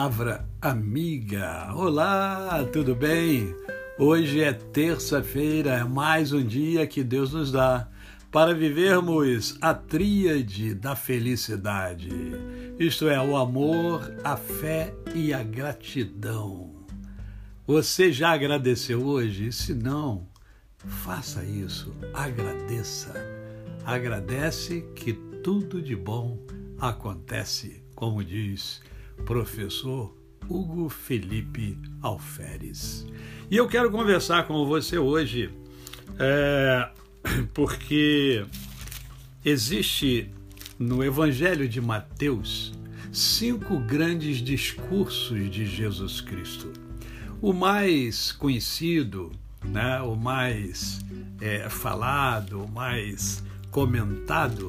Palavra amiga. Olá, tudo bem? Hoje é terça-feira, é mais um dia que Deus nos dá para vivermos a tríade da felicidade. Isto é, o amor, a fé e a gratidão. Você já agradeceu hoje? Se não, faça isso, agradeça. Agradece que tudo de bom acontece, como diz professor Hugo Felipe Alferes. E eu quero conversar com você hoje é, porque existe no Evangelho de Mateus cinco grandes discursos de Jesus Cristo. O mais conhecido, né, o mais é, falado, o mais comentado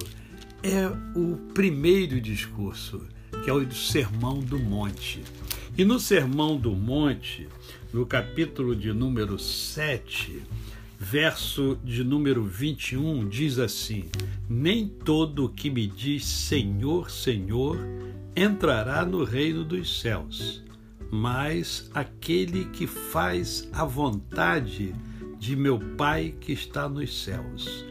é o primeiro discurso, que é o Sermão do Monte. E no Sermão do Monte, no capítulo de número 7, verso de número 21, diz assim: Nem todo o que me diz Senhor, Senhor entrará no reino dos céus, mas aquele que faz a vontade de meu Pai que está nos céus.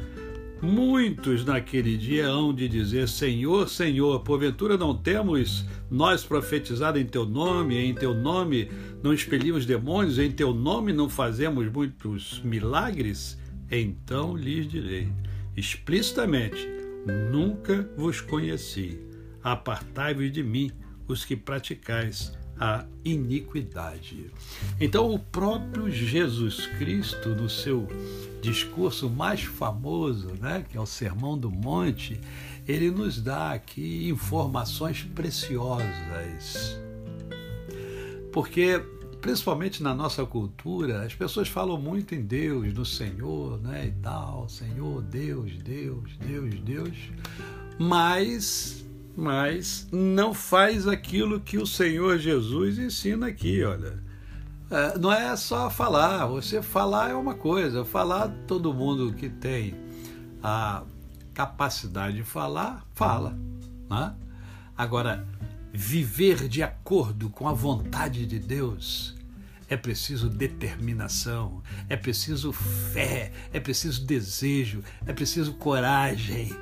Muitos naquele dia hão de dizer: Senhor, Senhor, porventura não temos nós profetizado em teu nome, em teu nome não expelimos demônios, em teu nome não fazemos muitos milagres? Então lhes direi explicitamente: Nunca vos conheci. Apartai-vos de mim, os que praticais a iniquidade. Então, o próprio Jesus Cristo, no seu discurso mais famoso, né, que é o Sermão do Monte, ele nos dá aqui informações preciosas. Porque, principalmente na nossa cultura, as pessoas falam muito em Deus, no Senhor, né, e tal, Senhor, Deus, Deus, Deus, Deus, mas mas não faz aquilo que o Senhor Jesus ensina aqui, olha. É, não é só falar, você falar é uma coisa, falar todo mundo que tem a capacidade de falar, fala. Né? Agora, viver de acordo com a vontade de Deus é preciso determinação, é preciso fé, é preciso desejo, é preciso coragem.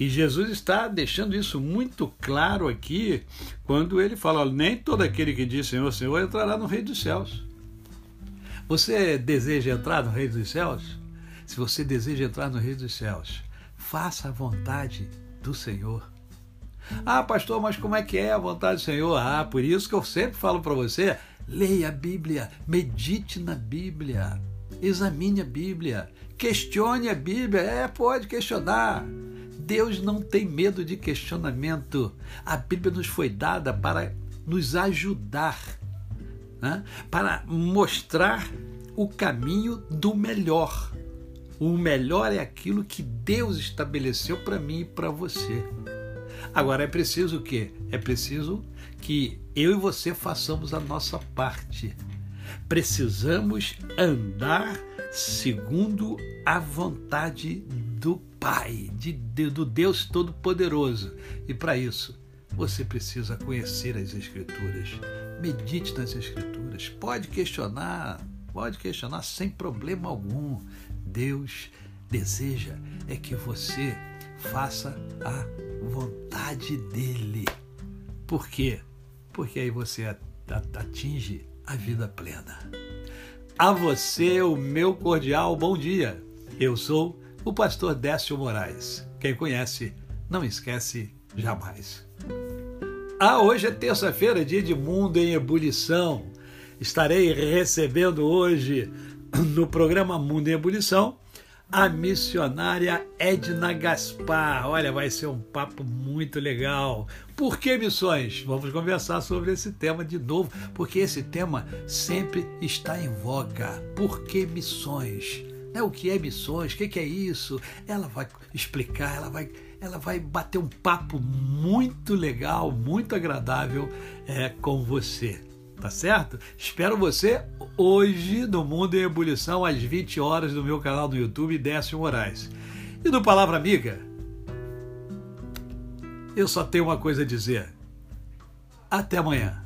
E Jesus está deixando isso muito claro aqui, quando ele fala: nem todo aquele que diz Senhor, Senhor entrará no Reino dos Céus. Você deseja entrar no Reino dos Céus? Se você deseja entrar no Reino dos Céus, faça a vontade do Senhor. Ah, pastor, mas como é que é a vontade do Senhor? Ah, por isso que eu sempre falo para você: leia a Bíblia, medite na Bíblia, examine a Bíblia, questione a Bíblia. É, pode questionar. Deus não tem medo de questionamento. A Bíblia nos foi dada para nos ajudar, né? para mostrar o caminho do melhor. O melhor é aquilo que Deus estabeleceu para mim e para você. Agora é preciso o quê? É preciso que eu e você façamos a nossa parte. Precisamos andar segundo a vontade do Pai, de, de, do Deus Todo-Poderoso. E para isso, você precisa conhecer as Escrituras. Medite nas Escrituras. Pode questionar, pode questionar sem problema algum. Deus deseja é que você faça a vontade dele. Por quê? Porque aí você atinge a vida plena. A você, o meu cordial bom dia. Eu sou o pastor Décio Moraes. Quem conhece, não esquece jamais. Ah, hoje é terça-feira, dia de mundo em ebulição. Estarei recebendo hoje no programa Mundo em Ebulição a missionária Edna Gaspar. Olha, vai ser um papo muito legal. Por que missões? Vamos conversar sobre esse tema de novo, porque esse tema sempre está em voga. Por que missões? Né? O que é missões? O que é isso? Ela vai explicar, ela vai, ela vai bater um papo muito legal, muito agradável é, com você. Tá certo? Espero você hoje no Mundo em Ebulição, às 20 horas, no meu canal do YouTube, Décio Moraes. E no Palavra Amiga, eu só tenho uma coisa a dizer. Até amanhã.